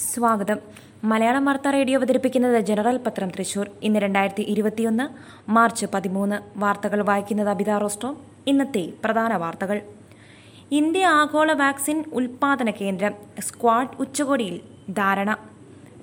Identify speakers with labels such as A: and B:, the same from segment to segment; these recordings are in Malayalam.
A: സ്വാഗതം. മലയാളം വാർത്താ റേഡിയോ അവതരിപ്പിക്കുന്നത് ജനറൽ പത്രം തൃശൂർ. ഇന്ന് രണ്ടായിരത്തി ഇരുപത്തിയൊന്ന് മാർച്ച് പതിമൂന്ന്. വാർത്തകൾ വായിക്കുന്നത് അബിത റോസ്റ്റോം ഇന്നത്തെ പ്രധാന വാർത്തകൾ. ഇന്ത്യ ആഗോള വാക്സിൻ ഉൽപാദന കേന്ദ്രം സ്ക്വാഡ് ഉച്ചകോടിയിൽ ധാരണ.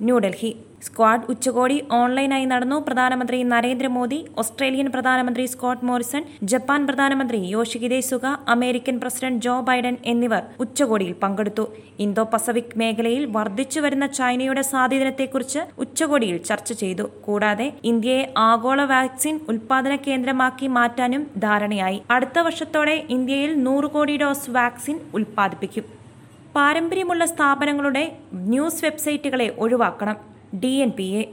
A: ന്യൂഡൽഹി. സ്ക്വാഡ് ഉച്ചകോടി ഓൺലൈനായി നടന്നു. പ്രധാനമന്ത്രി നരേന്ദ്രമോദി ഓസ്ട്രേലിയൻ പ്രധാനമന്ത്രി സ്കോട്ട് മോറിസൺ ജപ്പാൻ പ്രധാനമന്ത്രി യോഷിഹിദെ സുഗ അമേരിക്കൻ പ്രസിഡന്റ് ജോ ബൈഡൻ എന്നിവർ ഉച്ചകോടിയിൽ പങ്കെടുത്തു. ഇന്തോ പസഫിക് മേഖലയിൽ വർദ്ധിച്ചുവരുന്ന ചൈനയുടെ സ്വാധീനത്തെക്കുറിച്ച് ഉച്ചകോടിയിൽ ചർച്ച ചെയ്തു. കൂടാതെ ഇന്ത്യയെ ആഗോള വാക്സിൻ ഉൽപാദന കേന്ദ്രമാക്കി മാറ്റാനും ധാരണയായി. അടുത്ത വർഷത്തോടെ ഇന്ത്യയിൽ നൂറ് കോടി ഡോസ് വാക്സിൻ ഉൽപ്പാദിപ്പിക്കും. പാരമ്പര്യമുള്ള സ്ഥാപനങ്ങളുടെ ന്യൂസ് വെബ്സൈറ്റുകളെ ഒഴിവാക്കണം. D N P A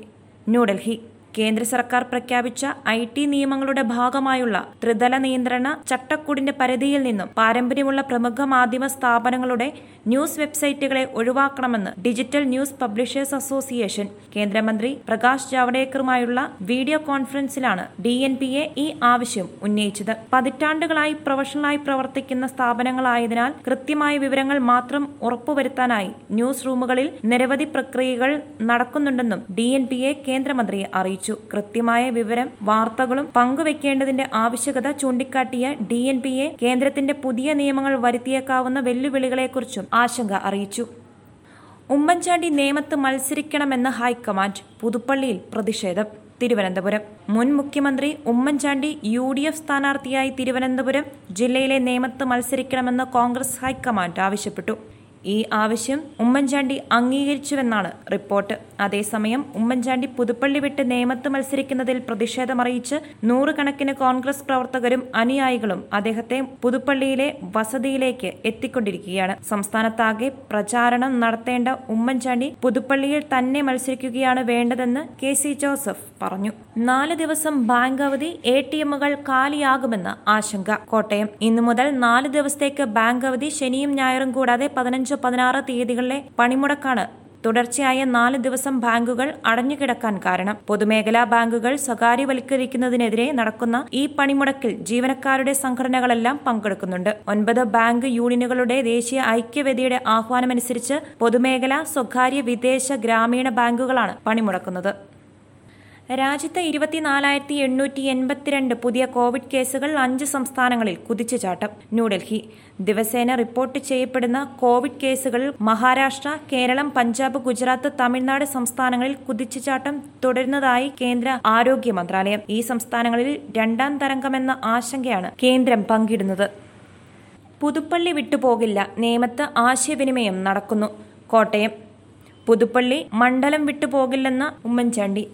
A: New Delhi കേന്ദ്ര സർക്കാർ പ്രഖ്യാപിച്ച ഐ ടി നിയമങ്ങളുടെ ഭാഗമായുള്ള ത്രിതല നിയന്ത്രണ ചട്ടക്കൂടിന്റെ പരിധിയിൽ നിന്നും പാരമ്പര്യമുള്ള പ്രമുഖ മാധ്യമ സ്ഥാപനങ്ങളുടെ ന്യൂസ് വെബ്സൈറ്റുകളെ ഒഴിവാക്കണമെന്ന് ഡിജിറ്റൽ ന്യൂസ് പബ്ലിഷേഴ്സ് അസോസിയേഷൻ കേന്ദ്രമന്ത്രി പ്രകാശ് ജാവ്ഡേക്കറുമായുള്ള വീഡിയോ കോൺഫറൻസിലാണ് ഡി എൻ പി എ ഈ ആവശ്യം ഉന്നയിച്ചത്. പതിറ്റാണ്ടുകളായി പ്രൊഫഷണലായി പ്രവർത്തിക്കുന്ന സ്ഥാപനങ്ങളായതിനാൽ കൃത്യമായ വിവരങ്ങൾ മാത്രം ഉറപ്പുവരുത്താനായി ന്യൂസ് റൂമുകളിൽ നിരവധി പ്രക്രിയകൾ നടക്കുന്നുണ്ടെന്നും ഡി എൻ പി എ കേന്ദ്രമന്ത്രിയെ അറിയിച്ചു. കൃത്യമായ വിവരം വാർത്തകളും പങ്കുവെക്കേണ്ടതിന്റെ ആവശ്യകത ചൂണ്ടിക്കാട്ടിയ ഡി എൻ പി എ കേന്ദ്രത്തിന്റെ പുതിയ നിയമങ്ങൾ വരുത്തിയേക്കാവുന്ന വെല്ലുവിളികളെക്കുറിച്ചും ആശങ്ക അറിയിച്ചു. ഉമ്മൻചാണ്ടി നേമത്ത് മത്സരിക്കണമെന്ന് ഹൈക്കമാൻഡ് പുതുപ്പള്ളിയിൽ പ്രതിഷേധം. തിരുവനന്തപുരം. മുൻ മുഖ്യമന്ത്രി ഉമ്മൻചാണ്ടി യു ഡി എഫ് സ്ഥാനാർത്ഥിയായി തിരുവനന്തപുരം ജില്ലയിലെ നേമത്ത് മത്സരിക്കണമെന്ന് കോൺഗ്രസ് ഹൈക്കമാൻഡ് ആവശ്യപ്പെട്ടു. ഈ ആവശ്യം ഉമ്മൻചാണ്ടി അംഗീകരിച്ചുവെന്നാണ് റിപ്പോർട്ട്. അതേസമയം ഉമ്മൻചാണ്ടി പുതുപ്പള്ളി വിട്ട് നേമത്ത് മത്സരിക്കുന്നതിൽ പ്രതിഷേധമറിയിച്ച് നൂറുകണക്കിന് കോൺഗ്രസ് പ്രവർത്തകരും അനുയായികളും അദ്ദേഹത്തെ പുതുപ്പള്ളിയിലെ വസതിയിലേക്ക് എത്തിക്കൊണ്ടിരിക്കുകയാണ്. സംസ്ഥാനത്താകെ പ്രചാരണം നടത്തേണ്ട ഉമ്മൻചാണ്ടി പുതുപ്പള്ളിയിൽ തന്നെ മത്സരിക്കുകയാണ് വേണ്ടതെന്ന് കെ സി ജോസഫ് പറഞ്ഞു. നാല് ദിവസം ബാങ്ക് അവധി എ ടി എമ്മുകൾ കാലിയാകുമെന്ന് ആശങ്ക. കോട്ടയം. ഇന്നു മുതൽ നാല് ദിവസത്തേക്ക് ബാങ്ക് അവധി ശനിയും ഞായറും കൂടാതെ പതിനഞ്ച് പതിനാറ് തീയതികളിലെ പണിമുടക്കാണ്. തുടർച്ചയായ നാല് ദിവസം ബാങ്കുകൾ അടഞ്ഞുകിടക്കാൻ കാരണം. പൊതുമേഖലാ ബാങ്കുകൾ സ്വകാര്യവൽക്കരിക്കുന്നതിനെതിരെ നടക്കുന്ന ഈ പണിമുടക്കിൽ ജീവനക്കാരുടെ സംഘടനകളെല്ലാം പങ്കെടുക്കുന്നുണ്ട്. ഒൻപത് ബാങ്ക് യൂണിയനുകളുടെ ദേശീയ ഐക്യവേദിയുടെ ആഹ്വാനമനുസരിച്ച് പൊതുമേഖലാ സ്വകാര്യ വിദേശ ഗ്രാമീണ ബാങ്കുകളാണ് പണിമുടക്കുന്നത്. രാജ്യത്ത് ഇരുപത്തിനാലായിരത്തി എണ്ണൂറ്റി എൺപത്തിരണ്ട് പുതിയ കോവിഡ് കേസുകൾ അഞ്ച് സംസ്ഥാനങ്ങളിൽ കുതിച്ചുചാട്ടം. ന്യൂഡൽഹി. ദിവസേന റിപ്പോർട്ട് ചെയ്യപ്പെടുന്ന കോവിഡ് കേസുകൾ മഹാരാഷ്ട്ര കേരളം പഞ്ചാബ് ഗുജറാത്ത് തമിഴ്നാട് സംസ്ഥാനങ്ങളിൽ കുതിച്ചുചാട്ടം തുടരുന്നതായി കേന്ദ്ര ആരോഗ്യ മന്ത്രാലയം. ഈ സംസ്ഥാനങ്ങളിൽ രണ്ടാം തരംഗമെന്ന ആശങ്കയാണ് കേന്ദ്രം പങ്കിടുന്നത്. പുതുപ്പള്ളി വിട്ടുപോകില്ല. നേമത്ത് ആശയവിനിമയം നടക്കുന്നു. കോട്ടയം. പുതുപ്പള്ളി മണ്ഡലം വിട്ടുപോകില്ലെന്ന ഉമ്മൻചാണ്ടി.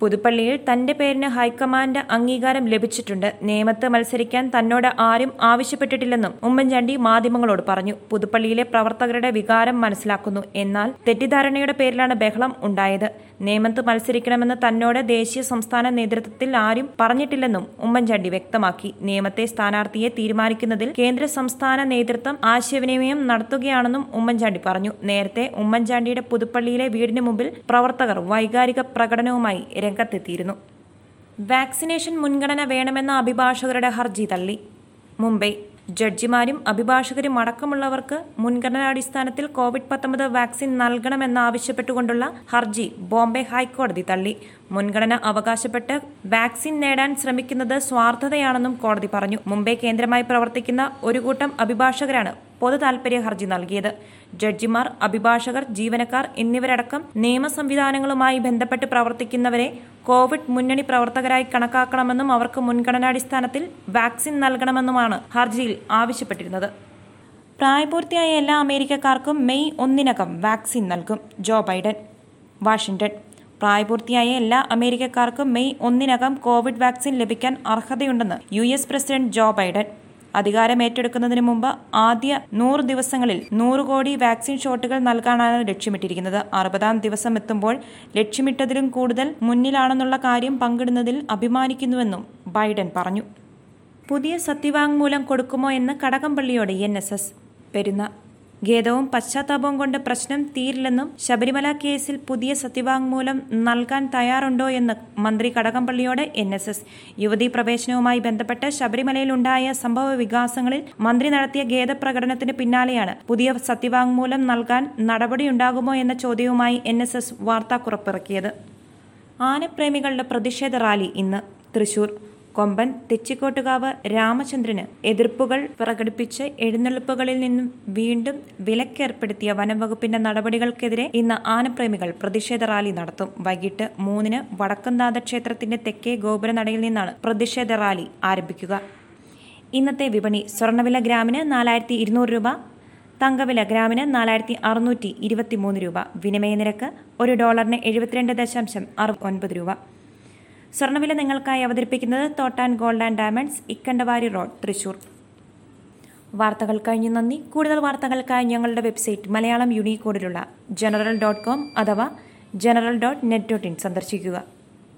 A: പുതുപ്പള്ളിയിൽ തന്റെ പേരിന് ഹൈക്കമാൻഡ് അംഗീകാരം ലഭിച്ചിട്ടുണ്ട്. നിയമത്ത് മത്സരിക്കാൻ തന്നോട് ആരും ആവശ്യപ്പെട്ടിട്ടില്ലെന്നും ഉമ്മൻചാണ്ടി മാധ്യമങ്ങളോട് പറഞ്ഞു. പുതുപ്പള്ളിയിലെ പ്രവർത്തകരുടെ വികാരം മനസ്സിലാക്കുന്നു. എന്നാൽ തെറ്റിദ്ധാരണയുടെ പേരിലാണ് ബഹളം ഉണ്ടായത്. നിയമത്ത് മത്സരിക്കണമെന്ന് തന്നോട് ദേശീയ സംസ്ഥാന നേതൃത്വത്തിൽ ആരും പറഞ്ഞിട്ടില്ലെന്നും ഉമ്മൻചാണ്ടി വ്യക്തമാക്കി. നിയമത്തെ സ്ഥാനാർത്ഥിയെ തീരുമാനിക്കുന്നതിൽ കേന്ദ്ര സംസ്ഥാന നേതൃത്വം ആശയവിനിമയം നടത്തുകയാണെന്നും ഉമ്മൻചാണ്ടി പറഞ്ഞു. നേരത്തെ ഉമ്മൻചാണ്ടിയുടെ പുതുപ്പള്ളിയിലെ വീടിന് മുമ്പിൽ പ്രവർത്തകർ വൈകാരിക പ്രകടനവുമായി രംഗത്തെത്തിയിരുന്നു. വാക്സിനേഷൻ മുൻഗണന വേണമെന്ന അഭിഭാഷകരുടെ ഹർജി തള്ളി. മുംബൈ. ജഡ്ജിമാരും അഭിഭാഷകരും അടക്കമുള്ളവർക്ക് മുൻഗണനാടിസ്ഥാനത്തിൽ കോവിഡ് പത്തൊമ്പത് വാക്സിൻ നൽകണമെന്നാവശ്യപ്പെട്ടുകൊണ്ടുള്ള ഹർജി ബോംബെ ഹൈക്കോടതി തള്ളി. മുൻഗണന അവകാശപ്പെട്ട് വാക്സിൻ നേടാൻ ശ്രമിക്കുന്നത് സ്വാർത്ഥതയാണെന്നും കോടതി പറഞ്ഞു. മുംബൈ കേന്ദ്രമായി പ്രവർത്തിക്കുന്ന ഒരു കൂട്ടം അഭിഭാഷകരാണ് പൊതു താൽപര്യ ഹർജി നൽകിയത്. ജഡ്ജിമാർ അഭിഭാഷകർ ജീവനക്കാർ എന്നിവരടക്കം നിയമ സംവിധാനങ്ങളുമായി ബന്ധപ്പെട്ട് പ്രവർത്തിക്കുന്നവരെ കോവിഡ് മുന്നണി പ്രവർത്തകരായി കണക്കാക്കണമെന്നും അവർക്ക് മുൻഗണനാടിസ്ഥാനത്തിൽ വാക്സിൻ നൽകണമെന്നുമാണ് ഹർജിയിൽ ആവശ്യപ്പെട്ടിരുന്നത്. പ്രായപൂർത്തിയായ എല്ലാ അമേരിക്കക്കാർക്കും മെയ് ഒന്നിനകം വാക്സിൻ നൽകും ജോ ബൈഡൻ. വാഷിംഗ്ടൺ. പ്രായപൂർത്തിയായ എല്ലാ അമേരിക്കക്കാർക്കും മെയ് ഒന്നിനകം കോവിഡ് വാക്സിൻ ലഭിക്കാൻ അർഹതയുണ്ടെന്ന് യു പ്രസിഡന്റ് ജോ ബൈഡൻ. അധികാരം ഏറ്റെടുക്കുന്നതിന് മുമ്പ് ആദ്യ നൂറ് ദിവസങ്ങളിൽ നൂറ് കോടി വാക്സിൻ ഷോട്ടുകൾ നൽകാനാണ് ലക്ഷ്യമിട്ടിരിക്കുന്നത്. അറുപതാം ദിവസം എത്തുമ്പോൾ ലക്ഷ്യമിട്ടതിലും കൂടുതൽ മുന്നിലാണെന്നുള്ള കാര്യം പങ്കിടുന്നതിൽ അഭിമാനിക്കുന്നുവെന്നും ബൈഡൻ പറഞ്ഞു. പുതിയ സത്യവാങ്മൂലം കൊടുക്കുമോ എന്ന് കടകംപള്ളിയോട് എൻ എസ് എസ്. പെരുന്ന ഖേദവും പശ്ചാത്താപവും കൊണ്ട് പ്രശ്നം തീരില്ലെന്നും ശബരിമല കേസിൽ പുതിയ സത്യവാങ്മൂലം നൽകാൻ തയ്യാറുണ്ടോ എന്ന് മന്ത്രി കടകംപള്ളിയോട് എൻ എസ് എസ്. യുവതീ പ്രവേശനവുമായി ബന്ധപ്പെട്ട് ശബരിമലയിലുണ്ടായ സംഭവ വികാസങ്ങളിൽ മന്ത്രി നടത്തിയ ഖേദ പ്രകടനത്തിന് പിന്നാലെയാണ് പുതിയ സത്യവാങ്മൂലം നൽകാൻ നടപടിയുണ്ടാകുമോ എന്ന ചോദ്യവുമായി എൻ എസ് എസ് വാർത്താക്കുറപ്പിറക്കിയത് ആനപ്രേമികളുടെ പ്രതിഷേധ റാലി ഇന്ന് തൃശൂർ. കൊമ്പൻ തെച്ചിക്കോട്ടുകാവ് രാമചന്ദ്രന് എതിർപ്പുകൾ പ്രകടിപ്പിച്ച് എഴുന്നള്ളിപ്പുകളിൽ നിന്നും വീണ്ടും വിലക്കേർപ്പെടുത്തിയ വനംവകുപ്പിന്റെ നടപടികൾക്കെതിരെ ഇന്ന് ആനപ്രേമികൾ പ്രതിഷേധ റാലി നടത്തും. വൈകിട്ട് മൂന്നിന് വടക്കുംനാഥ ക്ഷേത്രത്തിന്റെ തെക്കേ ഗോപുരനടയിൽ നിന്നാണ് പ്രതിഷേധ റാലി ആരംഭിക്കുക. ഇന്നത്തെ വിപണി സ്വർണവില ഗ്രാമിന് നാലായിരത്തി ഇരുന്നൂറ് രൂപ തങ്കവില ഗ്രാമിന് നാലായിരത്തി അറുന്നൂറ്റി ഇരുപത്തിമൂന്ന് രൂപ. വിനിമയ നിരക്ക് ഒരു ഡോളറിന് എഴുപത്തിരണ്ട് ദശാംശം അറുപത്തി ഒൻപത് രൂപ. സ്വർണവില നിങ്ങൾക്കായി അവതരിപ്പിക്കുന്നത് Thottan gold and diamonds Ikkandavari road Thrissur. വാർത്തകൾ കഴിഞ്ഞ് നന്ദി. കൂടുതൽ വാർത്തകൾക്കായി ഞങ്ങളുടെ വെബ്സൈറ്റ് മലയാളം യൂണിക്കോഡിലുള്ള ജനറൽ ഡോട്ട് കോം അഥവാ general dot net dot in സന്ദർശിക്കുക.